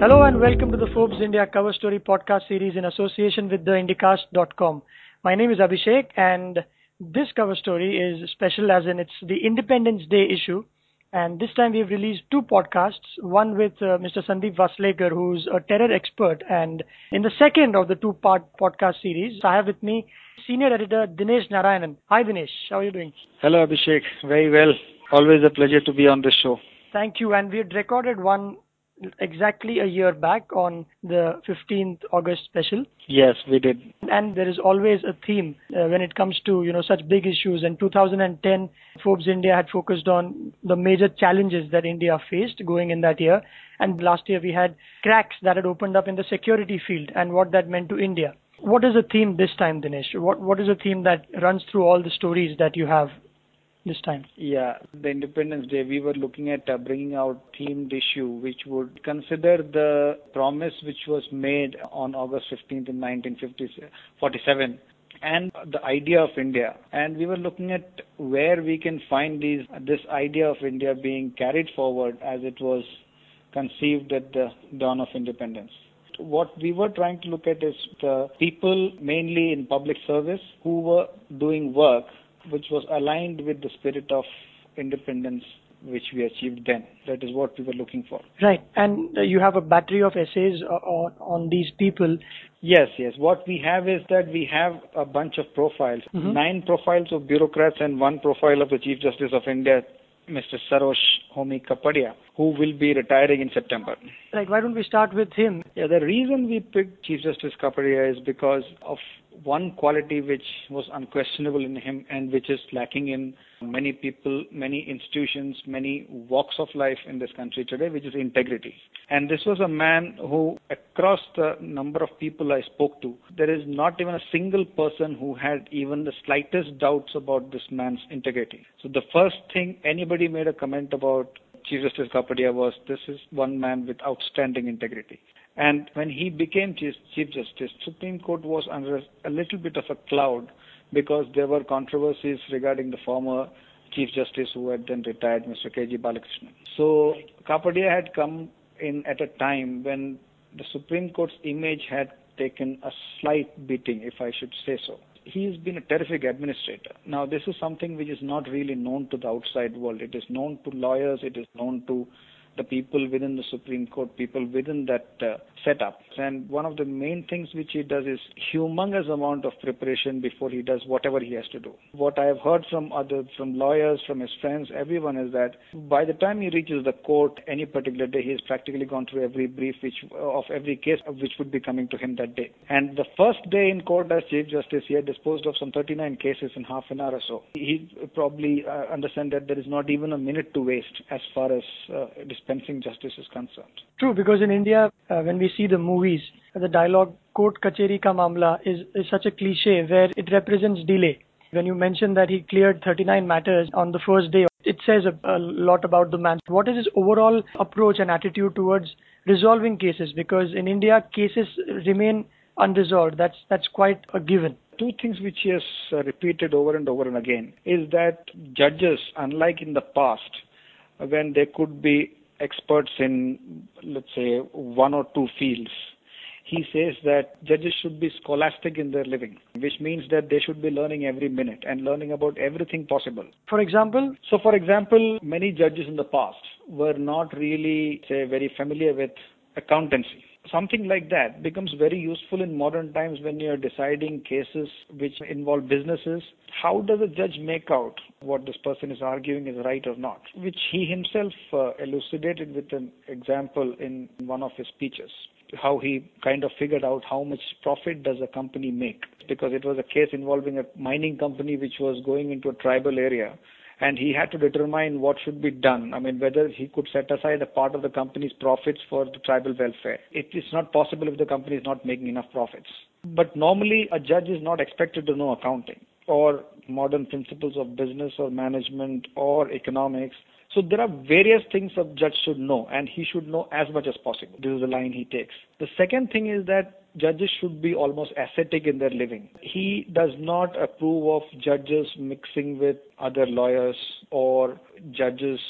Hello and welcome to the Forbes India Cover Story podcast series in association with the Indicast.com. My name is Abhishek and this cover story is special as in it's the Independence Day issue. And this time we've released two podcasts, one with uh, Mr. Sandeep Vaslekar, who's a terror expert. And in the second of the two part podcast series, I have with me senior editor Dinesh Narayanan. Hi Dinesh, how are you doing? Hello Abhishek, very well. Always a pleasure to be on this show. Thank you. And we had recorded one exactly a year back on the 15th August special. Yes, we did. And there is always a theme uh, when it comes to, you know, such big issues. In 2010, Forbes India had focused on the major challenges that India faced going in that year. And last year we had cracks that had opened up in the security field and what that meant to India. What is the theme this time, Dinesh? What What is the theme that runs through all the stories that you have this time? Yeah, the Independence Day, we were looking at uh, bringing out themed issue which would consider the promise which was made on August 15th in 1947 and the idea of India. And we were looking at where we can find these this idea of India being carried forward as it was conceived at the dawn of independence what we were trying to look at is the people mainly in public service who were doing work which was aligned with the spirit of independence which we achieved then. That is what we were looking for. Right. And uh, you have a battery of essays on, on these people. Yes, yes. What we have is that we have a bunch of profiles, mm-hmm. nine profiles of bureaucrats and one profile of the Chief Justice of India, Mr. Sarosh Homi Kapadia, who will be retiring in September. Right. Why don't we start with him? Yeah, the reason we picked Chief Justice Kapadia is because of one quality which was unquestionable in him and which is lacking in many people, many institutions, many walks of life in this country today, which is integrity. And this was a man who, across the number of people I spoke to, there is not even a single person who had even the slightest doubts about this man's integrity. So the first thing anybody made a comment about Chief Justice Kapadia was this is one man with outstanding integrity. And when he became Chief, Justice, Supreme Court was under a little bit of a cloud because there were controversies regarding the former Chief Justice who had then retired, Mr. K.G. Balakrishnan. So Kapadia had come in at a time when the Supreme Court's image had taken a slight beating, if I should say so. He's been a terrific administrator. Now, this is something which is not really known to the outside world. It is known to lawyers, it is known to the people within the Supreme Court, people within that uh, setup. And one of the main things which he does is humongous amount of preparation before he does whatever he has to do. What I have heard from other, from lawyers, from his friends, everyone is that by the time he reaches the court any particular day, he has practically gone through every brief which of every case which would be coming to him that day. And the first day in court as Chief Justice, he had disposed of some 39 cases in half an hour or so. He probably uh, understand that there is not even a minute to waste as far as uh, dispensing justice is concerned. True, because in India, uh, when we see the movies, the dialogue "court kacheri ka mamla" is, is such a cliche where it represents delay. When you mention that he cleared 39 matters on the first day, it says a, a lot about the man. What is his overall approach and attitude towards resolving cases? Because in India, cases remain unresolved. That's that's quite a given two things which he has uh, repeated over and over and again is that judges, unlike in the past, when they could be experts in, let's say, one or two fields. He says that judges should be scholastic in their living, which means that they should be learning every minute and learning about everything possible. For example? So, for example, many judges in the past were not really, say, very familiar with accountancy something like that becomes very useful in modern times when you're deciding cases which involve businesses. How does a judge make out what this person is arguing is right or not? Which he himself uh, elucidated with an example in one of his speeches. How he kind of figured out how much profit does a company make because it was a case involving a mining company which was going into a tribal area and he had to determine what should be done. I mean, whether he could set aside a part of the company's profits for the tribal welfare. It is not possible if the company is not making enough profits. But normally, a judge is not expected to know accounting or modern principles of business or management or economics. So there are various things a judge should know, and he should know as much as possible. This is the line he takes. The second thing is that judges should be almost ascetic in their living. He does not approve of judges mixing with other lawyers or judges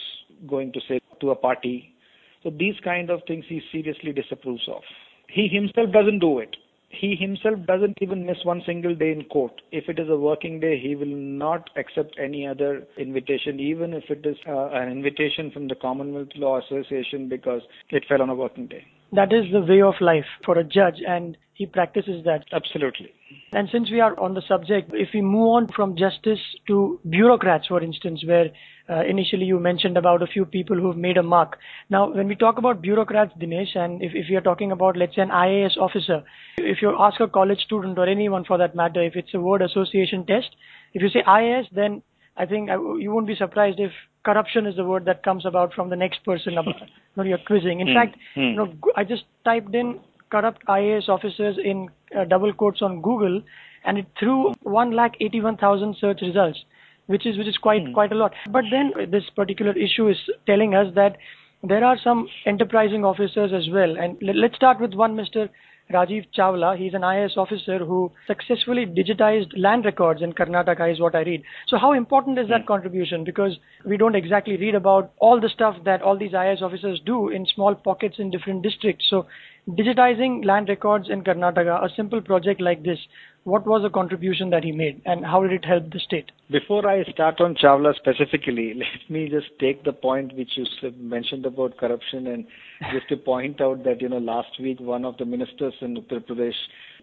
going to say to a party. So these kind of things he seriously disapproves of. He himself doesn't do it. He himself doesn't even miss one single day in court. If it is a working day, he will not accept any other invitation, even if it is uh, an invitation from the Commonwealth Law Association because it fell on a working day. That is the way of life for a judge, and he practices that. Absolutely. And since we are on the subject, if we move on from justice to bureaucrats, for instance, where uh, initially you mentioned about a few people who've made a mark. Now, when we talk about bureaucrats, Dinesh, and if, if we are talking about, let's say, an IAS officer, if you ask a college student or anyone for that matter, if it's a word association test, if you say IAS, then I think I, you won't be surprised if corruption is the word that comes about from the next person about, you you're quizzing. In mm, fact, mm. you know, I just typed in corrupt IAS officers in uh, double quotes on Google, and it threw one lakh eighty-one thousand search results, which is which is quite mm. quite a lot. But then this particular issue is telling us that there are some enterprising officers as well, and let's start with one Mr. Rajiv Chawla. He's an IAS officer who successfully digitized land records in Karnataka, is what I read. So, how important is that hmm. contribution? Because we don't exactly read about all the stuff that all these IAS officers do in small pockets in different districts. So, digitizing land records in Karnataka, a simple project like this, what was the contribution that he made and how did it help the state? Before I start on Chawla specifically, let me just take the point which you mentioned about corruption and just to point out that, you know, last week one of the ministers in Uttar Pradesh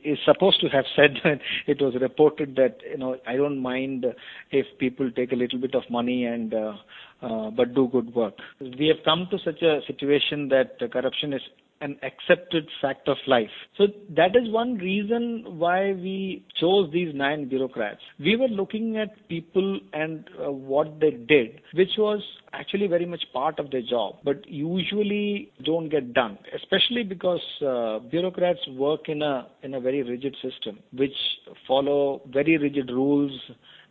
is supposed to have said that it was reported that, you know, I don't mind if people take a little bit of money and, uh, uh, but do good work. We have come to such a situation that corruption is an accepted fact of life. So that is one reason why we chose these nine bureaucrats. We were looking at people and uh, what they did, which was actually very much part of their job, but usually don't get done, especially because uh, bureaucrats work in a in a very rigid system, which follow very rigid rules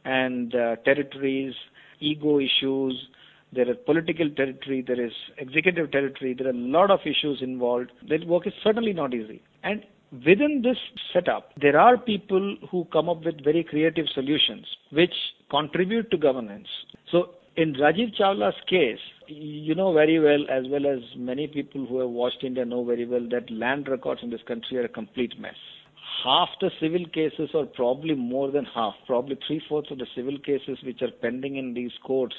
and uh, territories, ego issues, there is political territory, there is executive territory, there are a lot of issues involved. That work is certainly not easy. And within this setup, there are people who come up with very creative solutions which contribute to governance. So in Rajiv Chawla's case, you know very well, as well as many people who have watched India know very well, that land records in this country are a complete mess. Half the civil cases, or probably more than half, probably three fourths of the civil cases which are pending in these courts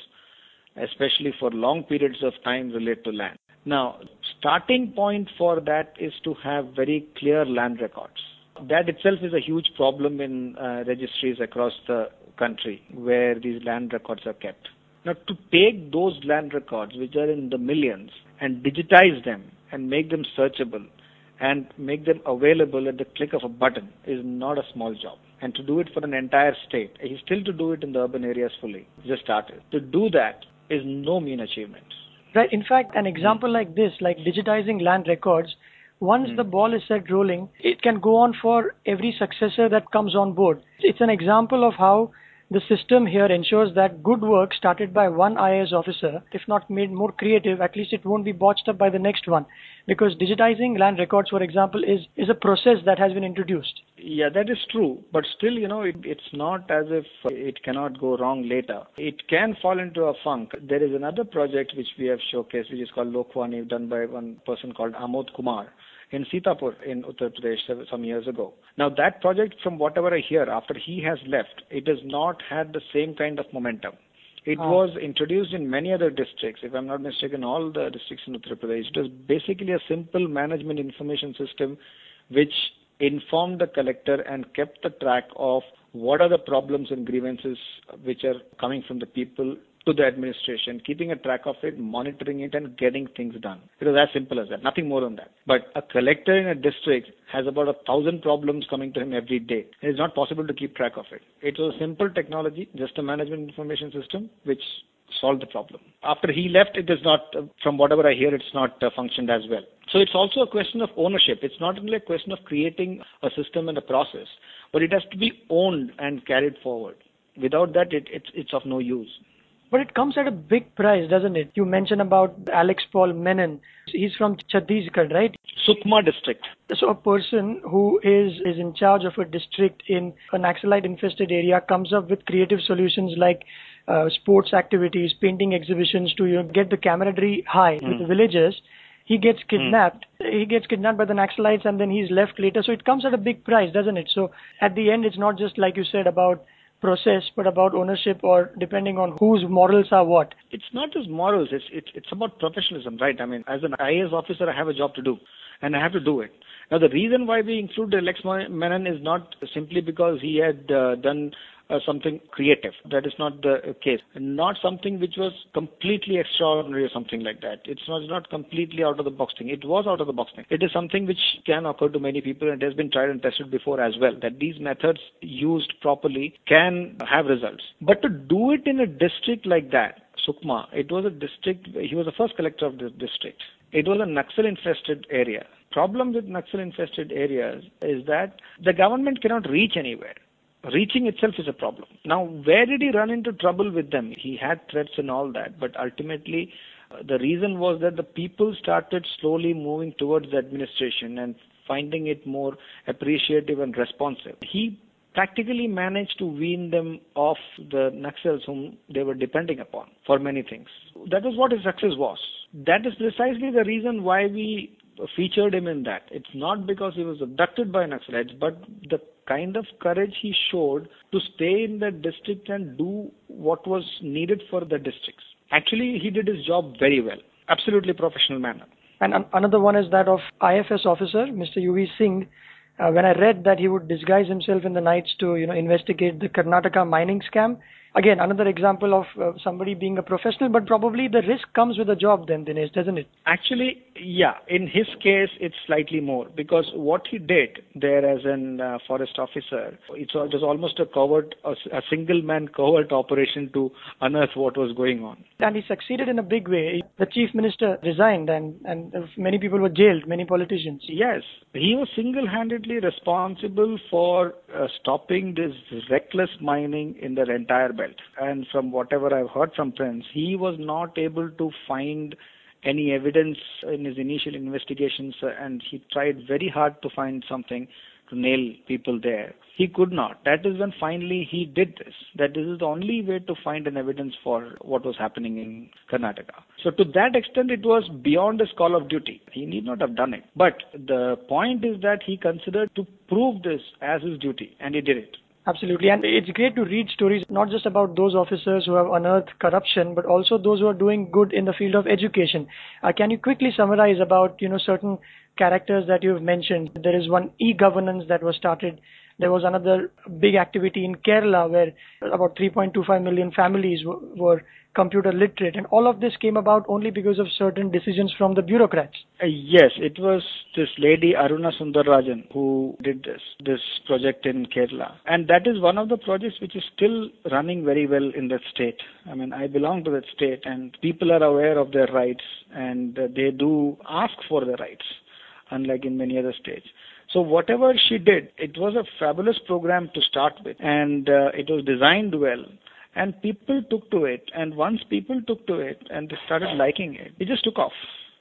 especially for long periods of time relate to land. Now, starting point for that is to have very clear land records. That itself is a huge problem in uh, registries across the country where these land records are kept. Now, to take those land records, which are in the millions, and digitize them and make them searchable and make them available at the click of a button is not a small job. And to do it for an entire state, still to do it in the urban areas fully, just started. To do that, is no mean achievement. Right. In fact, an example mm. like this, like digitizing land records, once mm. the ball is set rolling, it can go on for every successor that comes on board. It's an example of how the system here ensures that good work started by one IAS officer, if not made more creative, at least it won't be botched up by the next one. Because digitizing land records, for example, is, is a process that has been introduced. Yeah, that is true. But still, you know, it, it's not as if it cannot go wrong later. It can fall into a funk. There is another project which we have showcased, which is called Lokvani, done by one person called Amod Kumar in Sitapur in Uttar Pradesh some years ago. Now that project, from whatever I hear, after he has left, it has not had the same kind of momentum. It oh. was introduced in many other districts, if I'm not mistaken, all the districts in Uttar Pradesh. It was basically a simple management information system which informed the collector and kept the track of what are the problems and grievances which are coming from the people to the administration, keeping a track of it, monitoring it, and getting things done. It was as simple as that, nothing more than that. But a collector in a district has about a thousand problems coming to him every day. It is not possible to keep track of it. It was a simple technology, just a management information system, which solved the problem. After he left, it is not, from whatever I hear, it's not uh, functioned as well. So it's also a question of ownership. It's not only a question of creating a system and a process, but it has to be owned and carried forward. Without that, it, it's, it's of no use. But it comes at a big price, doesn't it? You mentioned about Alex Paul Menon. He's from Chhattisgarh, right? Sukma district. So a person who is, is in charge of a district in a Naxalite infested area comes up with creative solutions like uh, sports activities, painting exhibitions to you know, get the camaraderie high mm. with the villagers he gets kidnapped. He gets kidnapped by the Naxalites and then he's left later. So it comes at a big price, doesn't it? So at the end, it's not just like you said about process, but about ownership or depending on whose morals are what. It's not just morals. It's it's it's about professionalism, right? I mean, as an IAS officer, I have a job to do, and I have to do it. Now, the reason why we include Lex Menon is not simply because he had uh, done Uh, something creative. That is not the case. Not something which was completely extraordinary or something like that. It's not, not completely out of the box thing. It was out of the box thing. It is something which can occur to many people and it has been tried and tested before as well. That these methods used properly can have results. But to do it in a district like that, Sukma, it was a district, he was the first collector of this district. It was a Naxal infested area. Problem with Naxal infested areas is that the government cannot reach anywhere reaching itself is a problem. Now, where did he run into trouble with them? He had threats and all that, but ultimately, uh, the reason was that the people started slowly moving towards the administration and finding it more appreciative and responsive. He practically managed to wean them off the Naxals whom they were depending upon for many things. That was what his success was. That is precisely the reason why we featured him in that. It's not because he was abducted by Naxalites, but the kind of courage he showed to stay in the district and do what was needed for the districts. Actually, he did his job very well. Absolutely professional manner. And another one is that of IFS officer, Mr. UV Singh. Uh, when I read that he would disguise himself in the nights to, you know, investigate the Karnataka mining scam, again, another example of uh, somebody being a professional, but probably the risk comes with a job then, Dinesh, doesn't it? Actually, yeah. In his case, it's slightly more because what he did there as an uh, forest officer, it was almost a covert, a, a single man covert operation to unearth what was going on. And he succeeded in a big way. The chief minister resigned and, and many people were jailed, many politicians. Yes. He was single handedly responsible for uh, stopping this reckless mining in the entire belt. And from whatever I've heard from Prince, he was not able to find any evidence in his initial investigations, and he tried very hard to find something to nail people there. He could not. That is when finally he did this. That this is the only way to find an evidence for what was happening in Karnataka. So to that extent, it was beyond his call of duty. He need not have done it. But the point is that he considered to prove this as his duty, and he did it. Absolutely. And it's great to read stories not just about those officers who have unearthed corruption, but also those who are doing good in the field of education. Uh, can you quickly summarize about, you know, certain characters that you've mentioned? There is one e-governance that was started there was another big activity in Kerala where about 3.25 million families w- were computer literate, and all of this came about only because of certain decisions from the bureaucrats. Uh, yes, it was this lady Aruna Sundararajan who did this this project in Kerala, and that is one of the projects which is still running very well in that state. I mean, I belong to that state, and people are aware of their rights, and they do ask for their rights, unlike in many other states. So whatever she did, it was a fabulous program to start with, and uh, it was designed well. And people took to it, and once people took to it and they started liking it, it just took off.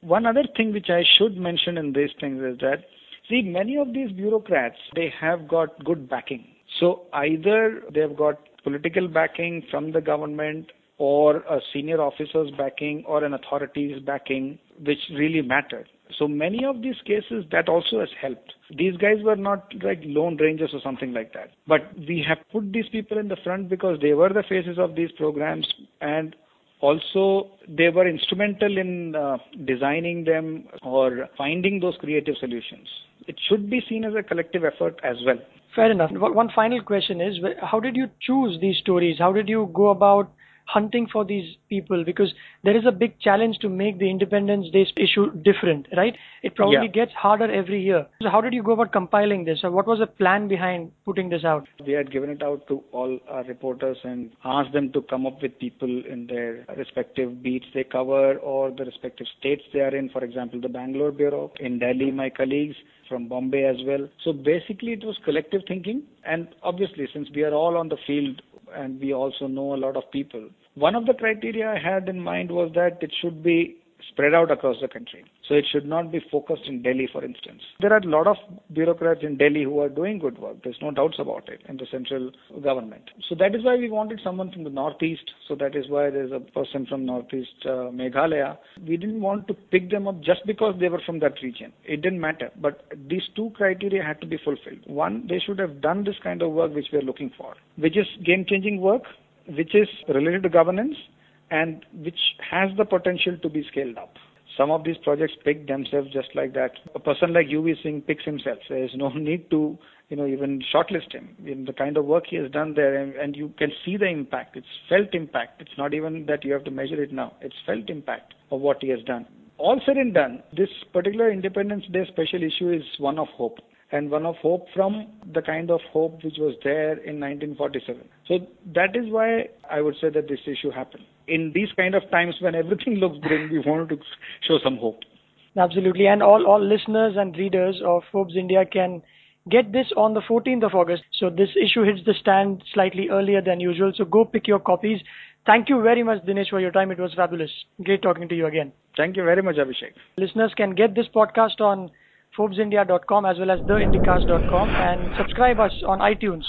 One other thing which I should mention in these things is that, see, many of these bureaucrats, they have got good backing. So either they've got political backing from the government or a senior officer's backing or an authority's backing, which really mattered. So many of these cases that also has helped. These guys were not like lone rangers or something like that. But we have put these people in the front because they were the faces of these programs and also they were instrumental in uh, designing them or finding those creative solutions. It should be seen as a collective effort as well. Fair enough. One final question is how did you choose these stories? How did you go about hunting for these people because there is a big challenge to make the Independence Day issue different, right? It probably yeah. gets harder every year. So how did you go about compiling this? Or what was the plan behind putting this out? We had given it out to all our reporters and asked them to come up with people in their respective beats they cover or the respective states they are in. For example, the Bangalore Bureau. In Delhi, my colleagues from Bombay as well. So basically, it was collective thinking. And obviously, since we are all on the field and we also know a lot of people. One of the criteria I had in mind was that it should be spread out across the country. So it should not be focused in Delhi, for instance. There are a lot of bureaucrats in Delhi who are doing good work. There's no doubts about it in the central government. So that is why we wanted someone from the northeast. So that is why there's a person from northeast uh, Meghalaya. We didn't want to pick them up just because they were from that region. It didn't matter. But these two criteria had to be fulfilled. One, they should have done this kind of work which we are looking for, which is game-changing work, which is related to governance, and which has the potential to be scaled up. Some of these projects pick themselves just like that. A person like UV Singh picks himself. There is no need to, you know, even shortlist him. In the kind of work he has done there, and, and you can see the impact. It's felt impact. It's not even that you have to measure it now. It's felt impact of what he has done. All said and done, this particular Independence Day special issue is one of hope and one of hope from the kind of hope which was there in 1947. So that is why I would say that this issue happened. In these kind of times when everything looks grim, we wanted to show some hope. Absolutely, and all, all listeners and readers of Forbes India can get this on the 14th of August. So this issue hits the stand slightly earlier than usual. So go pick your copies. Thank you very much, Dinesh, for your time. It was fabulous. Great talking to you again. Thank you very much, Abhishek. Listeners can get this podcast on ForbesIndia.com as well as TheIndyCast.com and subscribe us on iTunes.